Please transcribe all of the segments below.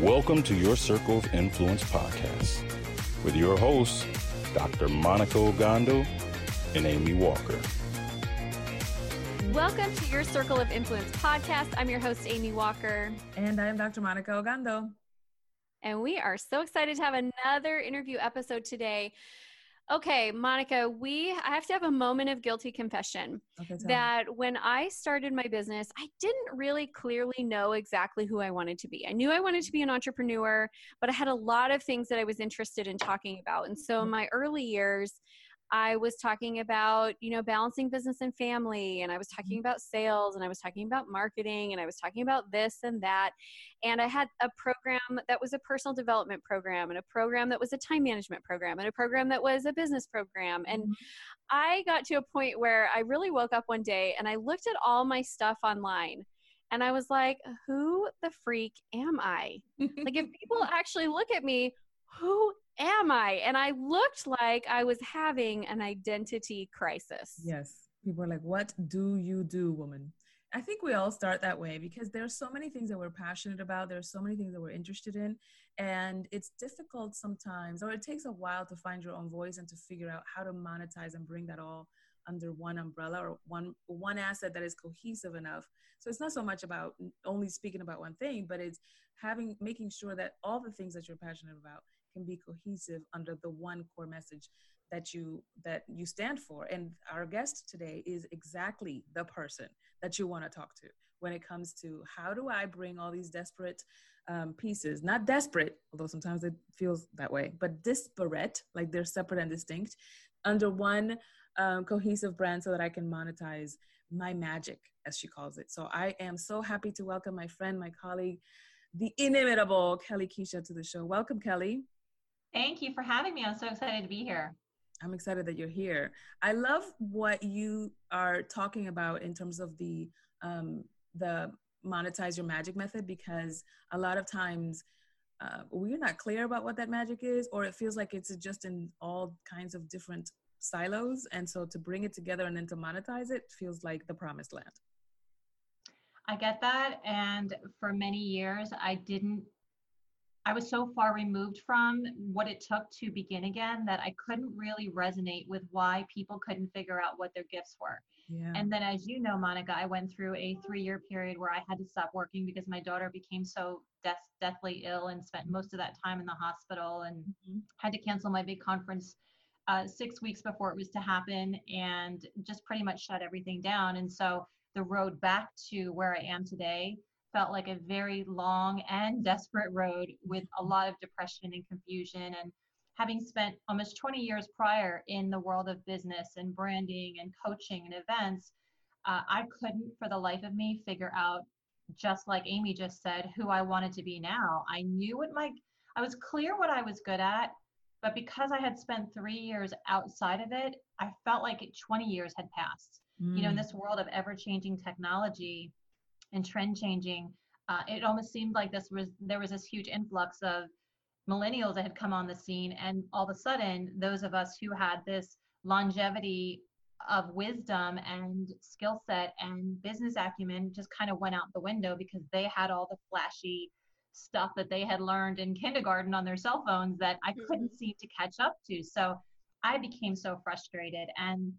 Welcome to your Circle of Influence podcast with your hosts, Dr. Monica Ogando and Amy Walker. Welcome to your Circle of Influence podcast. I'm your host, Amy Walker. And I'm Dr. Monica Ogando. And we are so excited to have another interview episode today Okay, Monica, we I have to have a moment of guilty confession okay, that when I started my business, I didn't really clearly know exactly who I wanted to be. I knew I wanted to be an entrepreneur, but I had a lot of things that I was interested in talking about. And so in mm-hmm. my early years, I was talking about, you know, balancing business and family, and I was talking mm-hmm. about sales, and I was talking about marketing, and I was talking about this and that. And I had a program that was a personal development program, and a program that was a time management program, and a program that was a business program. And mm-hmm. I got to a point where I really woke up one day and I looked at all my stuff online. And I was like, who the freak am I? like, if people actually look at me, who am I? And I looked like I was having an identity crisis. Yes. People are like, what do you do, woman? I think we all start that way because there's so many things that we're passionate about. There's so many things that we're interested in. And it's difficult sometimes, or it takes a while to find your own voice and to figure out how to monetize and bring that all under one umbrella or one one asset that is cohesive enough so it's not so much about only speaking about one thing but it's having making sure that all the things that you're passionate about can be cohesive under the one core message that you that you stand for. And our guest today is exactly the person that you want to talk to when it comes to how do i bring all these desperate um, pieces not desperate although sometimes it feels that way but disparate like they're separate and distinct under one um, cohesive brand so that i can monetize my magic as she calls it. So i am so happy to welcome my friend my colleague the inimitable kelly keisha to the show. Welcome kelly Thank you for having me. I'm so excited to be here. I'm excited that you're here. I love what you are talking about in terms of the um, the monetize your magic method because a lot of times uh, we're not clear about what that magic is, or it feels like it's just in all kinds of different silos. And so to bring it together and then to monetize it feels like the promised land. I get that. And for many years, I didn't I was so far removed from what it took to begin again that I couldn't really resonate with why people couldn't figure out what their gifts were. Yeah. And then, as you know, Monica, I went through a three year period where I had to stop working because my daughter became so death, deathly ill and spent most of that time in the hospital and mm-hmm. had to cancel my big conference uh, six weeks before it was to happen and just pretty much shut everything down. And so, the road back to where I am today felt like a very long and desperate road with a lot of depression and confusion. And having spent almost 20 years prior in the world of business and branding and coaching and events, uh, I couldn't for the life of me figure out, just like Amy just said, who I wanted to be now. I knew what my, I was clear what I was good at, but because I had spent three years outside of it, I felt like 20 years had passed. Mm. You know, in mm. this world of ever changing technology, and trend changing, uh, it almost seemed like this was there was this huge influx of millennials that had come on the scene, and all of a sudden, those of us who had this longevity of wisdom and skill set and business acumen just kind of went out the window because they had all the flashy stuff that they had learned in kindergarten on their cell phones that I couldn't mm-hmm. seem to catch up to. So I became so frustrated. And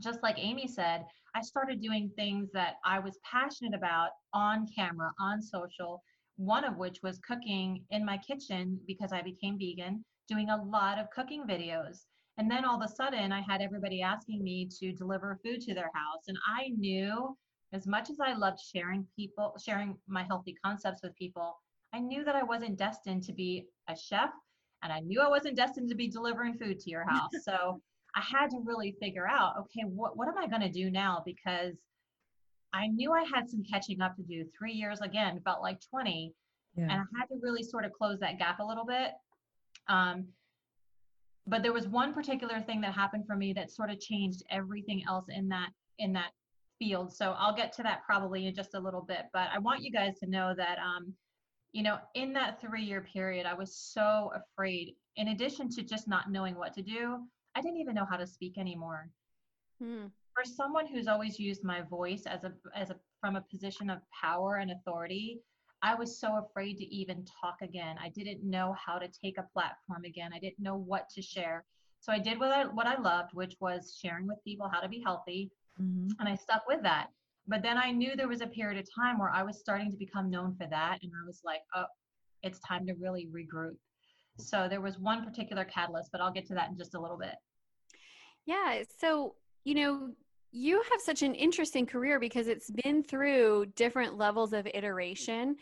just like Amy said, I started doing things that I was passionate about on camera, on social, one of which was cooking in my kitchen because I became vegan, doing a lot of cooking videos. And then all of a sudden, I had everybody asking me to deliver food to their house. And I knew, as much as I loved sharing people, sharing my healthy concepts with people, I knew that I wasn't destined to be a chef and I knew I wasn't destined to be delivering food to your house. So I had to really figure out, okay, what, what am I going to do now? Because I knew I had some catching up to do. Three years again felt like 20. Yeah. And I had to really sort of close that gap a little bit. Um, but there was one particular thing that happened for me that sort of changed everything else in that in that field. So I'll get to that probably in just a little bit. But I want you guys to know that um, you know, in that three year period, I was so afraid. In addition to just not knowing what to do, I didn't even know how to speak anymore. Hmm. For someone who's always used my voice as a as a from a position of power and authority, I was so afraid to even talk again. I didn't know how to take a platform again. I didn't know what to share. So I did what I what I loved, which was sharing with people how to be healthy, mm-hmm. and I stuck with that. But then I knew there was a period of time where I was starting to become known for that, and I was like, oh, it's time to really regroup. So there was one particular catalyst, but I'll get to that in just a little bit. Yeah. So you know, you have such an interesting career because it's been through different levels of iteration.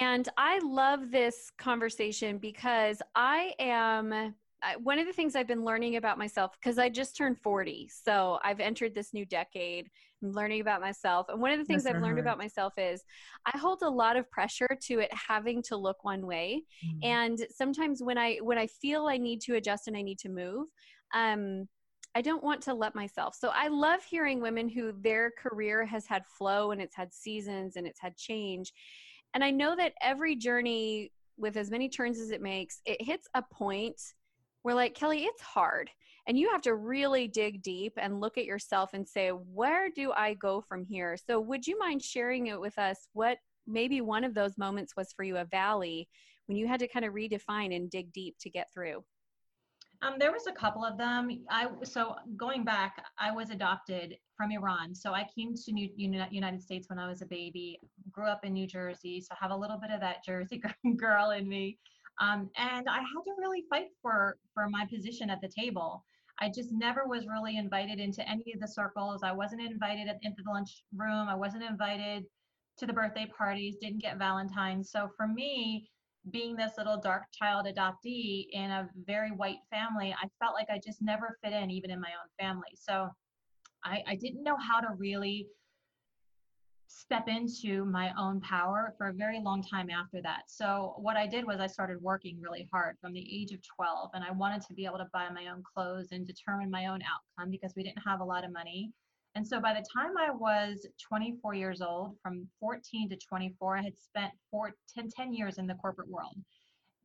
And I love this conversation because I am one of the things I've been learning about myself because I just turned 40. So I've entered this new decade. Learning about myself. And one of the things I've learned about myself is I hold a lot of pressure to it having to look one way. Mm-hmm. And sometimes when I when I feel I need to adjust and I need to move, um, I don't want to let myself. So I love hearing women who their career has had flow and it's had seasons and it's had change. And I know that every journey with as many turns as it makes, it hits a point where like Kelly, it's hard. And you have to really dig deep and look at yourself and say, where do I go from here? So would you mind sharing it with us what maybe one of those moments was for you a valley when you had to kind of redefine and dig deep to get through? Um, there was a couple of them. I so going back, I was adopted from Iran. So I came to New, United States when I was a baby. Grew up in New Jersey, so have a little bit of that Jersey girl in me. Um, and I had to really fight for for my position at the table. I just never was really invited into any of the circles. I wasn't invited into the lunch room. I wasn't invited to the birthday parties. Didn't get Valentine's. So for me, being this little dark child adoptee in a very white family, I felt like I just never fit in, even in my own family. So I, I didn't know how to really step into my own power for a very long time after that. So what I did was I started working really hard from the age of 12 and I wanted to be able to buy my own clothes and determine my own outcome because we didn't have a lot of money. And so by the time I was 24 years old, from 14 to 24, I had spent four, 10, 10 years in the corporate world,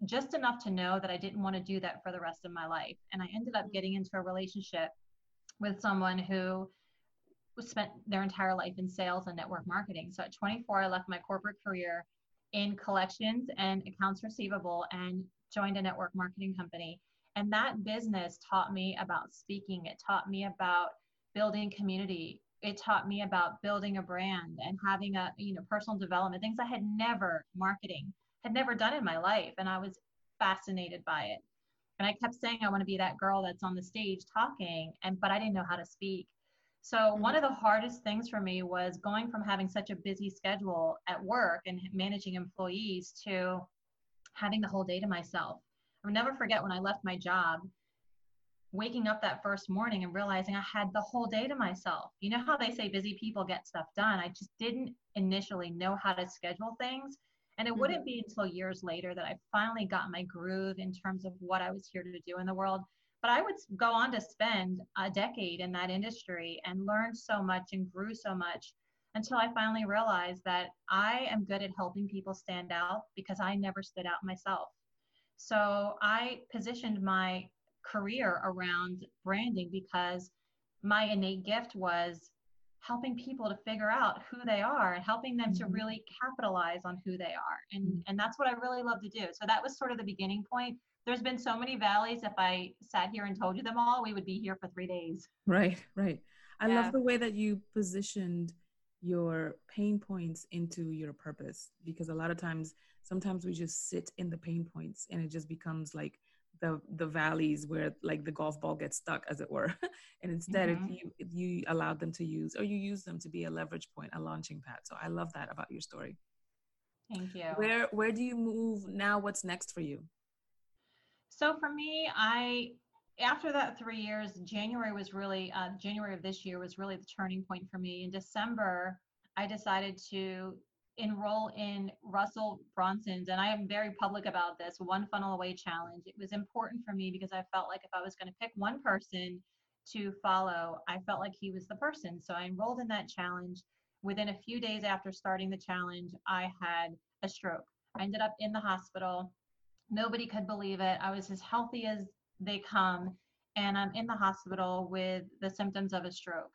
just enough to know that I didn't want to do that for the rest of my life. And I ended up mm. getting into a relationship with someone who spent their entire life in sales and network marketing. So at 24, I left my corporate career in collections and accounts receivable and joined a network marketing company. And that business taught me about speaking. It taught me about building community it taught me about building a brand and having a you know personal development things i had never marketing had never done in my life and i was fascinated by it and i kept saying i want to be that girl that's on the stage talking and but i didn't know how to speak so mm-hmm. one of the hardest things for me was going from having such a busy schedule at work and managing employees to having the whole day to myself i'll never forget when i left my job waking up that first morning and realizing I had the whole day to myself. You know how they say busy people get stuff done? I just didn't initially know how to schedule things. And it mm-hmm. wouldn't be until years later that I finally got my groove in terms of what I was here to do in the world. But I would go on to spend a decade in that industry and learn so much and grew so much until I finally realized that I am good at helping people stand out because I never stood out myself. So I positioned my career around branding because my innate gift was helping people to figure out who they are and helping them mm-hmm. to really capitalize on who they are and mm-hmm. and that's what i really love to do so that was sort of the beginning point there's been so many valleys. If i sat here and told you them all we would be here for three days. Right right. I yeah. love the way that you positioned your pain points into your purpose because a lot of times sometimes we just sit in the pain points and it just becomes like the the valleys where like the golf ball gets stuck as it were. And instead mm-hmm. if you if you allowed them to use or you use them to be a leverage point a launching pad. So i love that about your story. Thank you. Where where do you move now? What's next for you so for me i after that three years january was really uh, january of this year was really the turning point for me in december I decided to enroll in Russell Brunson's, and I am very public about this One Funnel Away Challenge. It was important for me because I felt like if I was going to pick one person to follow, I felt like he was the person. So I enrolled in that challenge. Within a few days after starting the challenge, I had a stroke. I ended up in the hospital. Nobody could believe it. I was as healthy as they come, and I'm in the hospital with the symptoms of a stroke.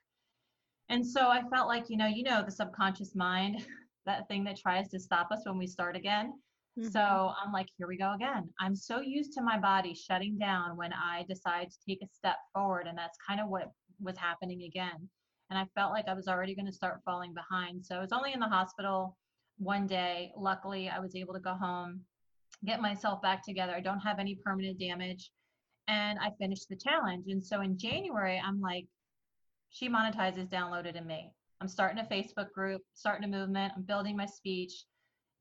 And so I felt like, you know, you know, the subconscious mind, that thing that tries to stop us when we start again. Mm-hmm. So I'm like, here we go again. I'm so used to my body shutting down when I decide to take a step forward. And that's kind of what was happening again. And I felt like I was already going to start falling behind. So I was only in the hospital one day. Luckily, I was able to go home, get myself back together. I don't have any permanent damage. And I finished the challenge. And so in January, I'm like, she monetizes downloaded in me. I'm starting a Facebook group, starting a movement. I'm building my speech.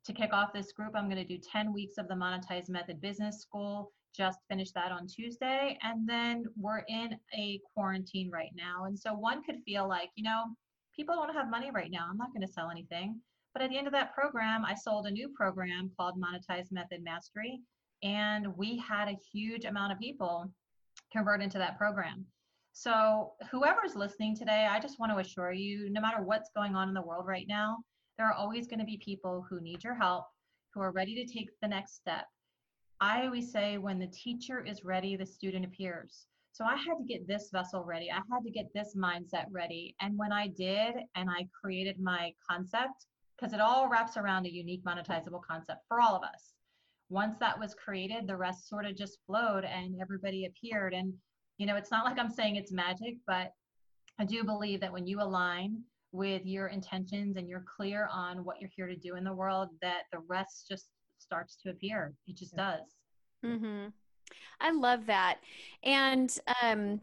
To kick off this group, I'm going to do 10 weeks of the Monetized Method Business School. Just finished that on Tuesday. And then we're in a quarantine right now. And so one could feel like, you know, people don't have money right now. I'm not going to sell anything. But at the end of that program, I sold a new program called Monetize Method Mastery. And we had a huge amount of people convert into that program. So, whoever's listening today, I just want to assure you no matter what's going on in the world right now, there are always going to be people who need your help, who are ready to take the next step. I always say when the teacher is ready, the student appears. So I had to get this vessel ready. I had to get this mindset ready. And when I did, and I created my concept, because it all wraps around a unique monetizable concept for all of us. Once that was created, the rest sort of just flowed and everybody appeared. And you know, it's not like I'm saying it's magic, but I do believe that when you align with your intentions and you're clear on what you're here to do in the world, that the rest just starts to appear. It just yeah. does. Mm-hmm. I love that. And um,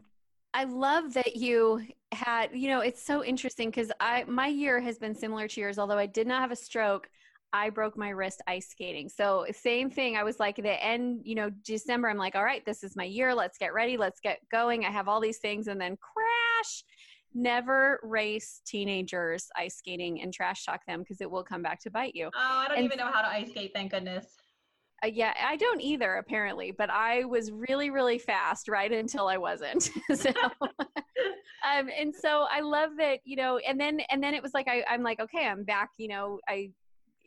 I love that you had, you know, it's so interesting because I my year has been similar to yours, although I did not have a stroke. I broke my wrist ice skating. So same thing. I was like the end, you know, December, I'm like, all right, this is my year. Let's get ready. Let's get going. I have all these things and then crash. Never race teenagers ice skating and trash talk them because it will come back to bite you. Oh, I don't and, even know how to ice skate, thank goodness. Uh, yeah, I don't either apparently, but I was really, really fast right until I wasn't. so, um, and so I love that, you know, and then, and then it was like, I, I'm like, okay, I'm back, you know, I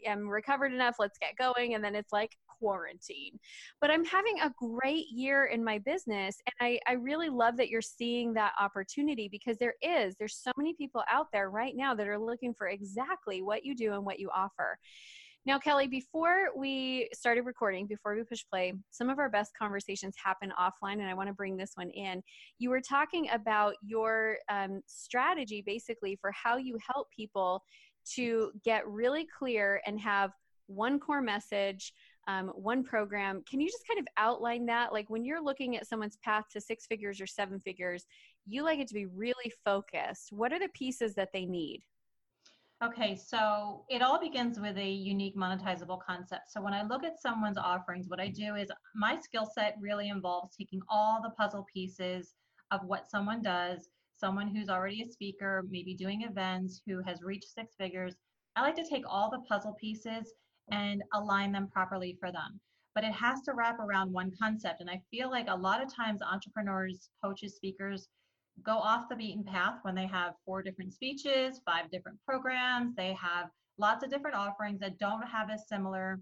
am recovered enough. Let's get going. And then it's like quarantine. But I'm having a great year in my business. And I, I really love that you're seeing that opportunity because there is, there's so many people out there right now that are looking for exactly what you do and what you offer. Now, Kelly, before we started recording, before we push play, some of our best conversations happen offline, and I want to bring this one in. You were talking about your um, strategy basically for how you help people to get really clear and have one core message, um, one program. Can you just kind of outline that? Like when you're looking at someone's path to six figures or seven figures, you like it to be really focused. What are the pieces that they need? Okay, so it all begins with a unique monetizable concept. So when I look at someone's offerings, what I do is my skill set really involves taking all the puzzle pieces of what someone does someone who's already a speaker, maybe doing events, who has reached six figures. I like to take all the puzzle pieces and align them properly for them. But it has to wrap around one concept. And I feel like a lot of times entrepreneurs, coaches, speakers go off the beaten path when they have four different speeches, five different programs, they have lots of different offerings that don't have a similar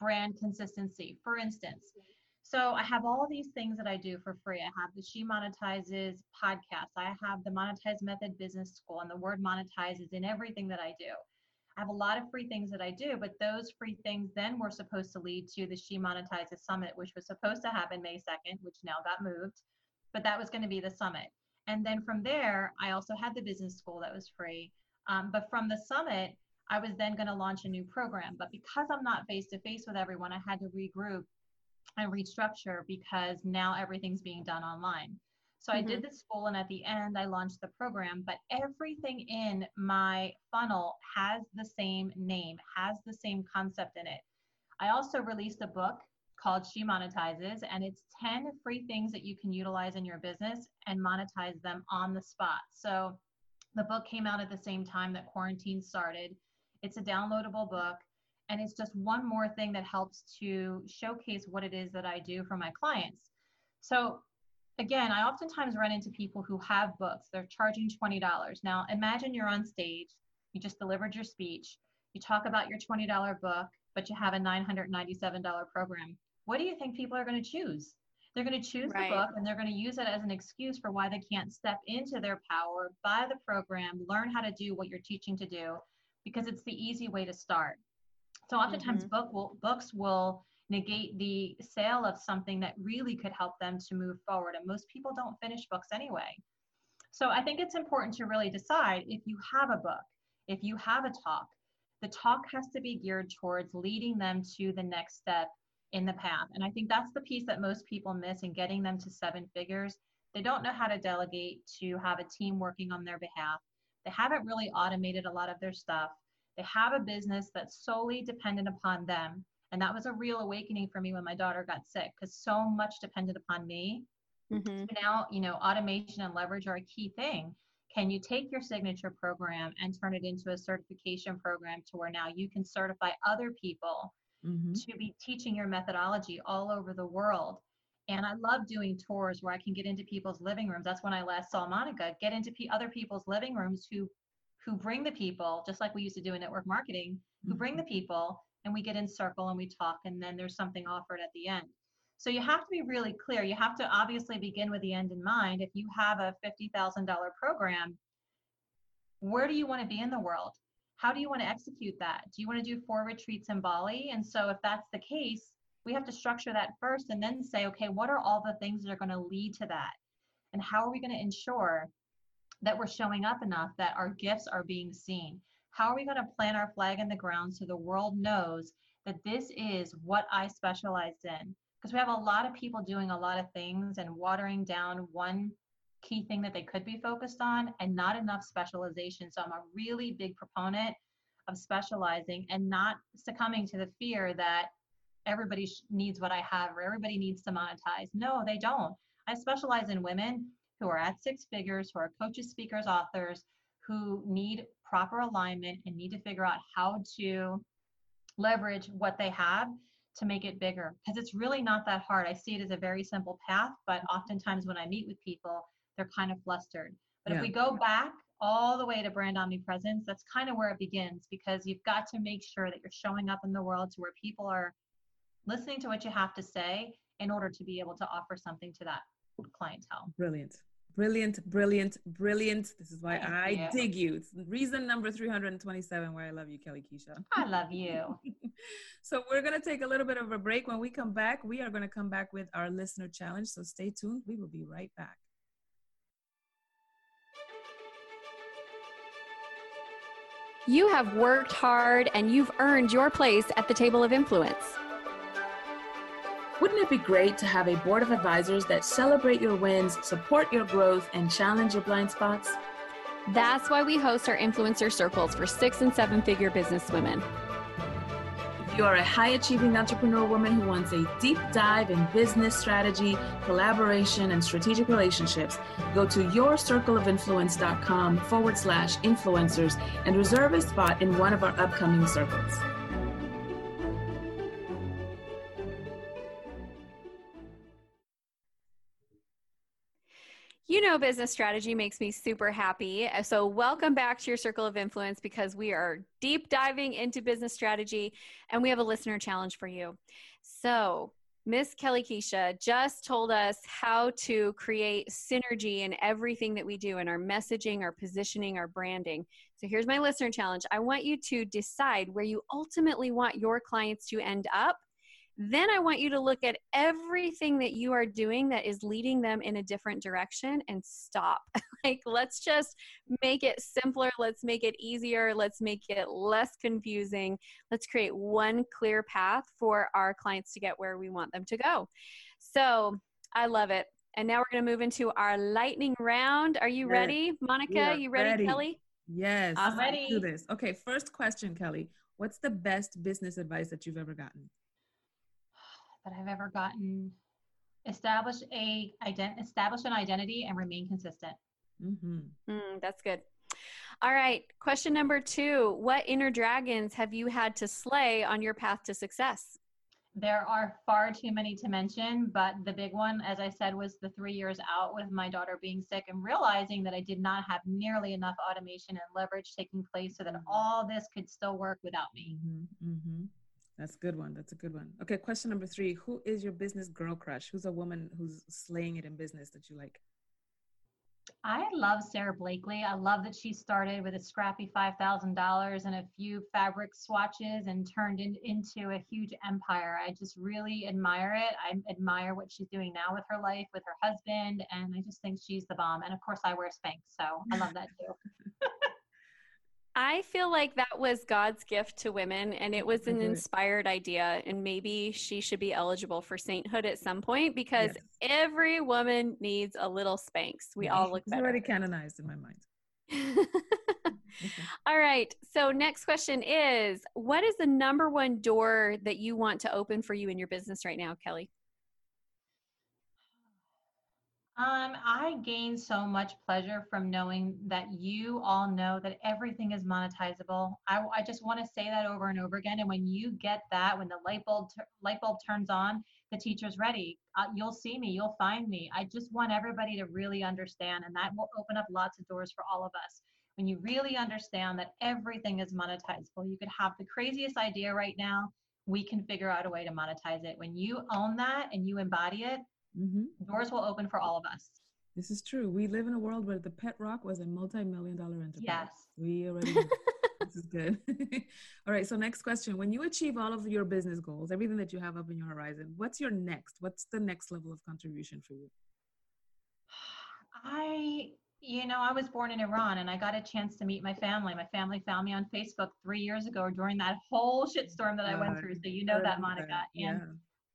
brand consistency. For instance, so I have all these things that I do for free. I have the She Monetizes podcast. I have the Monetize Method Business School, and the word monetize is in everything that I do. I have a lot of free things that I do, but those free things then were supposed to lead to the She Monetizes Summit, which was supposed to happen May 2nd, which now got moved, but that was going to be the summit. And then from there, I also had the business school that was free. Um, but from the summit, I was then going to launch a new program. But because I'm not face to face with everyone, I had to regroup and restructure because now everything's being done online. So mm-hmm. I did mm-hmm. the school and at the end I launched the program, but everything in my funnel has the same name, has the same concept in it. I also released a book called She Monetizes, and it's 10 free things that you can utilize in your business and monetize them on the spot. So The book came out at the same time that quarantine started. It's a downloadable book, and it's just one more thing that helps to showcase what it is that I do for my clients. So, again, I oftentimes run into people who have books, they're charging $20. Now, imagine you're on stage, you just delivered your speech, you talk about your $20 book, but you have a $997 program. What do you think people are going to choose? They're going to choose right. the book and they're going to use it as an excuse for why they can't step into their power, buy the program, learn how to do what you're teaching to do, because it's the easy way to start. So oftentimes mm-hmm. book will, books will negate the sale of something that really could help them to move forward. And most people don't finish books anyway. So I think it's important to really decide if you have a book, if you have a talk, the talk has to be geared towards leading them to the next step in the path. And I think that's the piece that most people miss in getting them to seven figures. They don't know how to delegate to have a team working on their behalf. They haven't really automated a lot of their stuff. They have a business that's solely dependent upon them. And that was a real awakening for me when my daughter got sick because so much depended upon me. Mm-hmm. So now, you know, automation and leverage are a key thing. Can you take your signature program and turn it into a certification program to where now you can certify other people mm-hmm. to be teaching your methodology all over the world. And I love doing tours where I can get into people's living rooms. That's when I last saw Monica get into p- other people's living rooms who who bring the people, just like we used to do in network marketing, who bring mm-hmm. the people and we get in circle and we talk and then there's something offered at the end. So you have to be really clear. You have to obviously begin with the end in mind. If you have a $50,000 program, where do you want to be in the world? How do you want to execute that? Do you want to do four retreats in Bali? And so if that's the case, we have to structure that first and then say, okay, what are all the things that are going to lead to that? And how are we going to ensure that we're showing up enough that our gifts are being seen? How are we going to plant our flag in the ground so the world knows that this is what I specialized in? Because we have a lot of people doing a lot of things and watering down one key thing that they could be focused on and not enough specialization. So I'm a really big proponent of specializing and not succumbing to the fear that everybody needs what I have or everybody needs to monetize. No, they don't. I specialize in women who are at six figures, who are coaches, speakers, authors, who need proper alignment and need to figure out how to leverage what they have to make it bigger because it's really not that hard. I see it as a very simple path, but oftentimes when I meet with people, they're kind of flustered. But yeah. if we go back all the way to brand omnipresence, that's kind of where it begins because you've got to make sure that you're showing up in the world to where people are listening to what you have to say in order to be able to offer something to that clientele. Brilliant. Brilliant, brilliant, brilliant. This is why Thank I you. dig you. It's reason number 327 why I love you, Kelly Keisha. I love you. so we're going to take a little bit of a break. When we come back, we are going to come back with our listener challenge. So stay tuned. We will be right back. You have worked hard and you've earned your place at the table of influence. Wouldn't it be great to have a board of advisors that celebrate your wins, support your growth, and challenge your blind spots? That's why we host our influencer circles for six and seven figure business women you are a high achieving entrepreneur woman who wants a deep dive in business strategy, collaboration, and strategic relationships, go to yourcircleofinfluence.com forward slash influencers and reserve a spot in one of our upcoming circles. Know, business strategy makes me super happy. Uh, so, welcome back to your circle of influence because we are deep diving into business strategy and we have a listener challenge for you. So, Miss Kelly Keisha just told us how to create synergy in everything that we do in our messaging, our positioning, our branding. So, here's my listener challenge I want you to decide where you ultimately want your clients to end up then I want you to look at everything that you are doing that is leading them in a different direction and stop. like, let's just make it simpler. Let's make it easier. Let's make it less confusing. Let's create one clear path for our clients to get where we want them to go. So, I love it. And now we're going to move into our lightning round. Are you yes. ready, Monica? Are You ready, ready, Kelly? Yes. I'm ready. do this. Okay, first question, Kelly. What's the best business advice that you've ever gotten? That I've ever gotten. Establish a ident- establish an identity and remain consistent. Mm-hmm. Mm, that's good. All right. Question number two What inner dragons have you had to slay on your path to success? There are far too many to mention, but the big one, as I said, was the three years out with my daughter being sick and realizing that I did not have nearly enough automation and leverage taking place so that mm-hmm. all this could still work without me. Mm-hmm, mm-hmm. That's a good one. That's a good one. Okay, question number three Who is your business girl crush? Who's a woman who's slaying it in business that you like? I love Sara Blakely. I love that she started with a scrappy $5,000 and a few fabric swatches and turned in, into a huge empire. I just really admire it. I admire what she's doing now with her life, with her husband, and I just think she's the bomb. And of course, I wear Spanx, so I love that too. I feel like that was God's gift to women and it was an mm-hmm. inspired idea. And maybe she should be eligible for sainthood at some point because yes. every woman needs a little Spanx. We all look better. already canonized in my mind. all right. So, next question is What is the number one door that you want to open for you in your business right now, Kelly? Um, I gain so much pleasure from knowing that you all know that everything is monetizable. I, I just want to say that over and over again. And when you get that, when the light bulb light bulb turns on, the teacher's ready. Uh, you'll see me. You'll find me. I just want everybody to really understand, and that will open up lots of doors for all of us. When you really understand that everything is monetizable, you could have the craziest idea right now. We can figure out a way to monetize it. When you own that and you embody it, mm-hmm. doors will open for all of us. This is true. We live in a world where the pet rock was a multi-million dollar enterprise. Yes. We already this is good. all right. So next question. When you achieve all of your business goals, everything that you have up in your horizon, what's your next? What's the next level of contribution for you? I you know, I was born in Iran and I got a chance to meet my family. My family found me on Facebook three years ago during that whole shitstorm that I went through. So you know that, Monica. And yeah.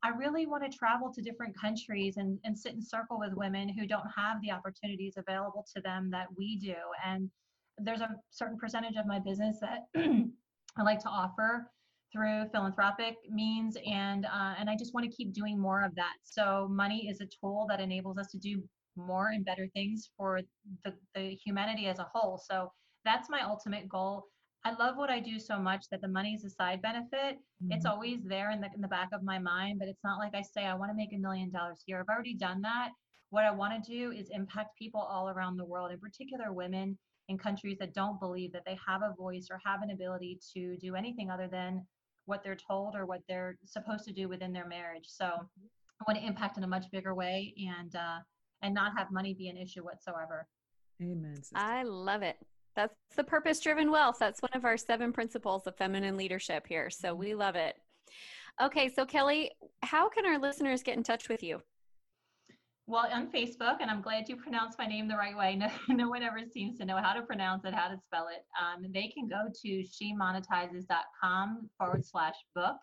I really want to travel to different countries and, and sit in circle with women who don't have the opportunities available to them that we do. And there's a certain percentage of my business that I like to offer through philanthropic means and uh, and I just want to keep doing more of that. So money is a tool that enables us to do more and better things for the, the humanity as a whole. So that's my ultimate goal. I love what I do so much that the money is a side benefit. Mm-hmm. It's always there in the, in the back of my mind, but it's not like I say, I want to make a million dollars here. I've already done that. What I want to do is impact people all around the world, in particular women in countries that don't believe that they have a voice or have an ability to do anything other than what they're told or what they're supposed to do within their marriage. So I want to impact in a much bigger way and, uh, and not have money be an issue whatsoever. Amen. Sister. I love it. That's the purpose driven wealth. That's one of our seven principles of feminine leadership here. So mm-hmm. we love it. Okay, so Kelly, how can our listeners get in touch with you? Well, on Facebook, and I'm glad you pronounced my name the right way. No, no one ever seems to know how to pronounce it, how to spell it. Um, they can go to shemonetizes.com forward slash book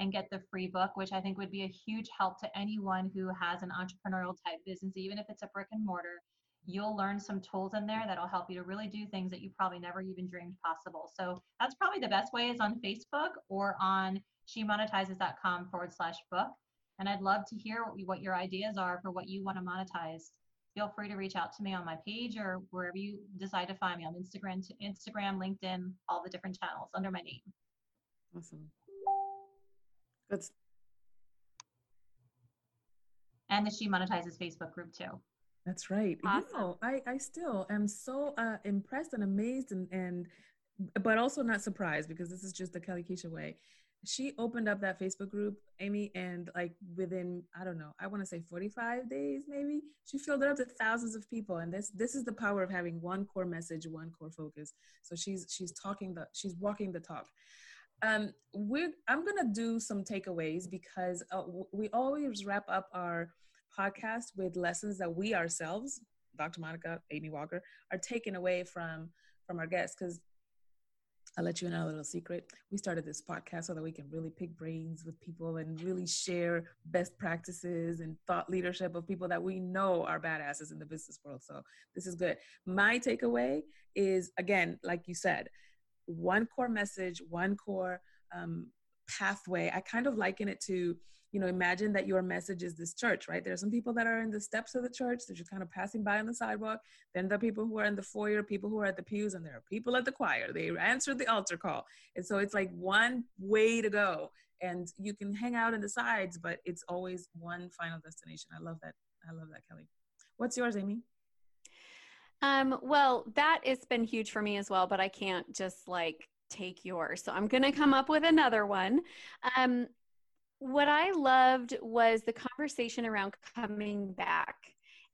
and get the free book, which I think would be a huge help to anyone who has an entrepreneurial type business, even if it's a brick and mortar you'll learn some tools in there that'll help you to really do things that you probably never even dreamed possible. So that's probably the best way is on Facebook or on shemonetizes.com forward slash book. And I'd love to hear what your ideas are for what you want to monetize. Feel free to reach out to me on my page or wherever you decide to find me on Instagram, Instagram, LinkedIn, all the different channels under my name. Awesome. That's and the She Monetizes Facebook group too. That's right. Awesome. You know, I, I still am so uh, impressed and amazed and, and, but also not surprised because this is just the Kelly Keisha way. She opened up that Facebook group, Amy, and like within, I don't know, I want to say 45 days maybe, she filled it up to thousands of people. And this, this is the power of having one core message, one core focus. So she's, she's talking the, she's walking the talk. Um, we're, I'm going to do some takeaways because uh, we always wrap up our, podcast with lessons that we ourselves, Dr. Monica, Amy Walker, are taking away from from our guests. Because I'll let you in a little secret. We started this podcast so that we can really pick brains with people and really share best practices and thought leadership of people that we know are badasses in the business world. So this is good. My takeaway is again, like you said, one core message, one core um, pathway. I kind of liken it to you know, imagine that your message is this church, right? There are some people that are in the steps of the church, they're just kind of passing by on the sidewalk. Then there are people who are in the foyer, people who are at the pews, and there are people at the choir. They answered the altar call. And so it's like one way to go. And you can hang out in the sides, but it's always one final destination. I love that. I love that, Kelly. What's yours, Amy? Um, well, that has been huge for me as well, but I can't just like take yours. So I'm going to come up with another one. Um, what I loved was the conversation around coming back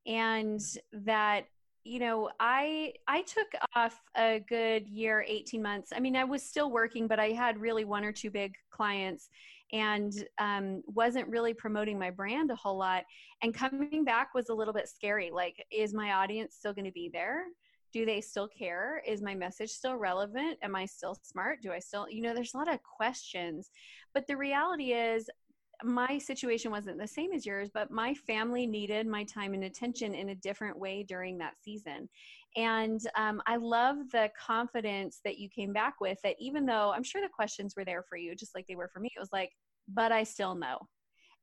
and that you know i i took off a good year 18 months. I mean i was still working but i had really one or two big clients and um, wasn't really promoting my brand a whole lot. And coming back was a little bit scary like is my audience still going to be there do they still care? Is my message still relevant? Am i still smart? Do i still you know there's a lot of questions but the reality is my situation wasn't the same as yours but my family needed my time and attention in a different way during that season. And um, i love the confidence that you came back with that even though i'm sure the questions were there for you just like they were for me it was like but i still know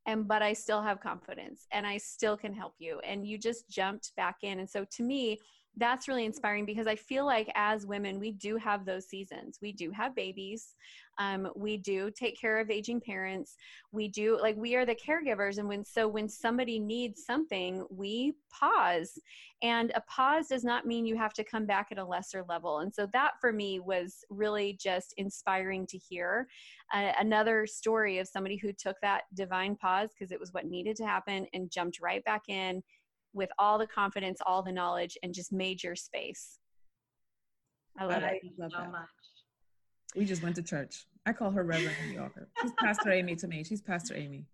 and but i still have confidence and i still can help you and you just jumped back in. And so to me that's really inspiring because I feel like as women, we do have those seasons. We do have babies. Um, we do take care of aging parents. We do like we are the caregivers, and when so when somebody needs something, we pause. And a pause does not mean you have to come back at a lesser level. And so that for me was really just inspiring to hear. Uh, another story of somebody who took that divine pause because it was what needed to happen and jumped right back in with all the confidence, all the knowledge, and just made your space. I love I it. Love so that. much. We just went to church. I call her Reverend New Yorker. She's Pastor Amy to me. She's Pastor Amy.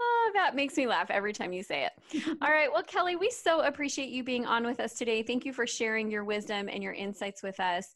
Oh, that makes me laugh every time you say it. All right. Well, Kelly, we so appreciate you being on with us today. Thank you for sharing your wisdom and your insights with us.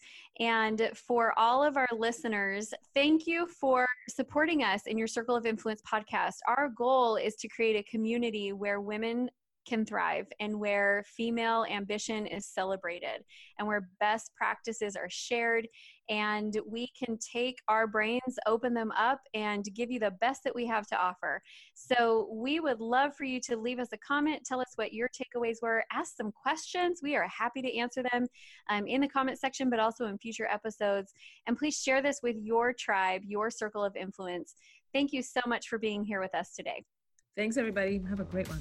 And for all of our listeners, thank you for supporting us in your Circle of Influence podcast. Our goal is to create a community where women can thrive and where female ambition is celebrated and where best practices are shared. And we can take our brains open them up and give you the best that we have to offer. So we would love for you to leave us a comment tell us what your takeaways were ask some questions. We are happy to answer them um, in the comment section but also in future episodes. And please share this with your tribe your circle of influence. Thank you so much for being here with us today. Thanks everybody. Have a great one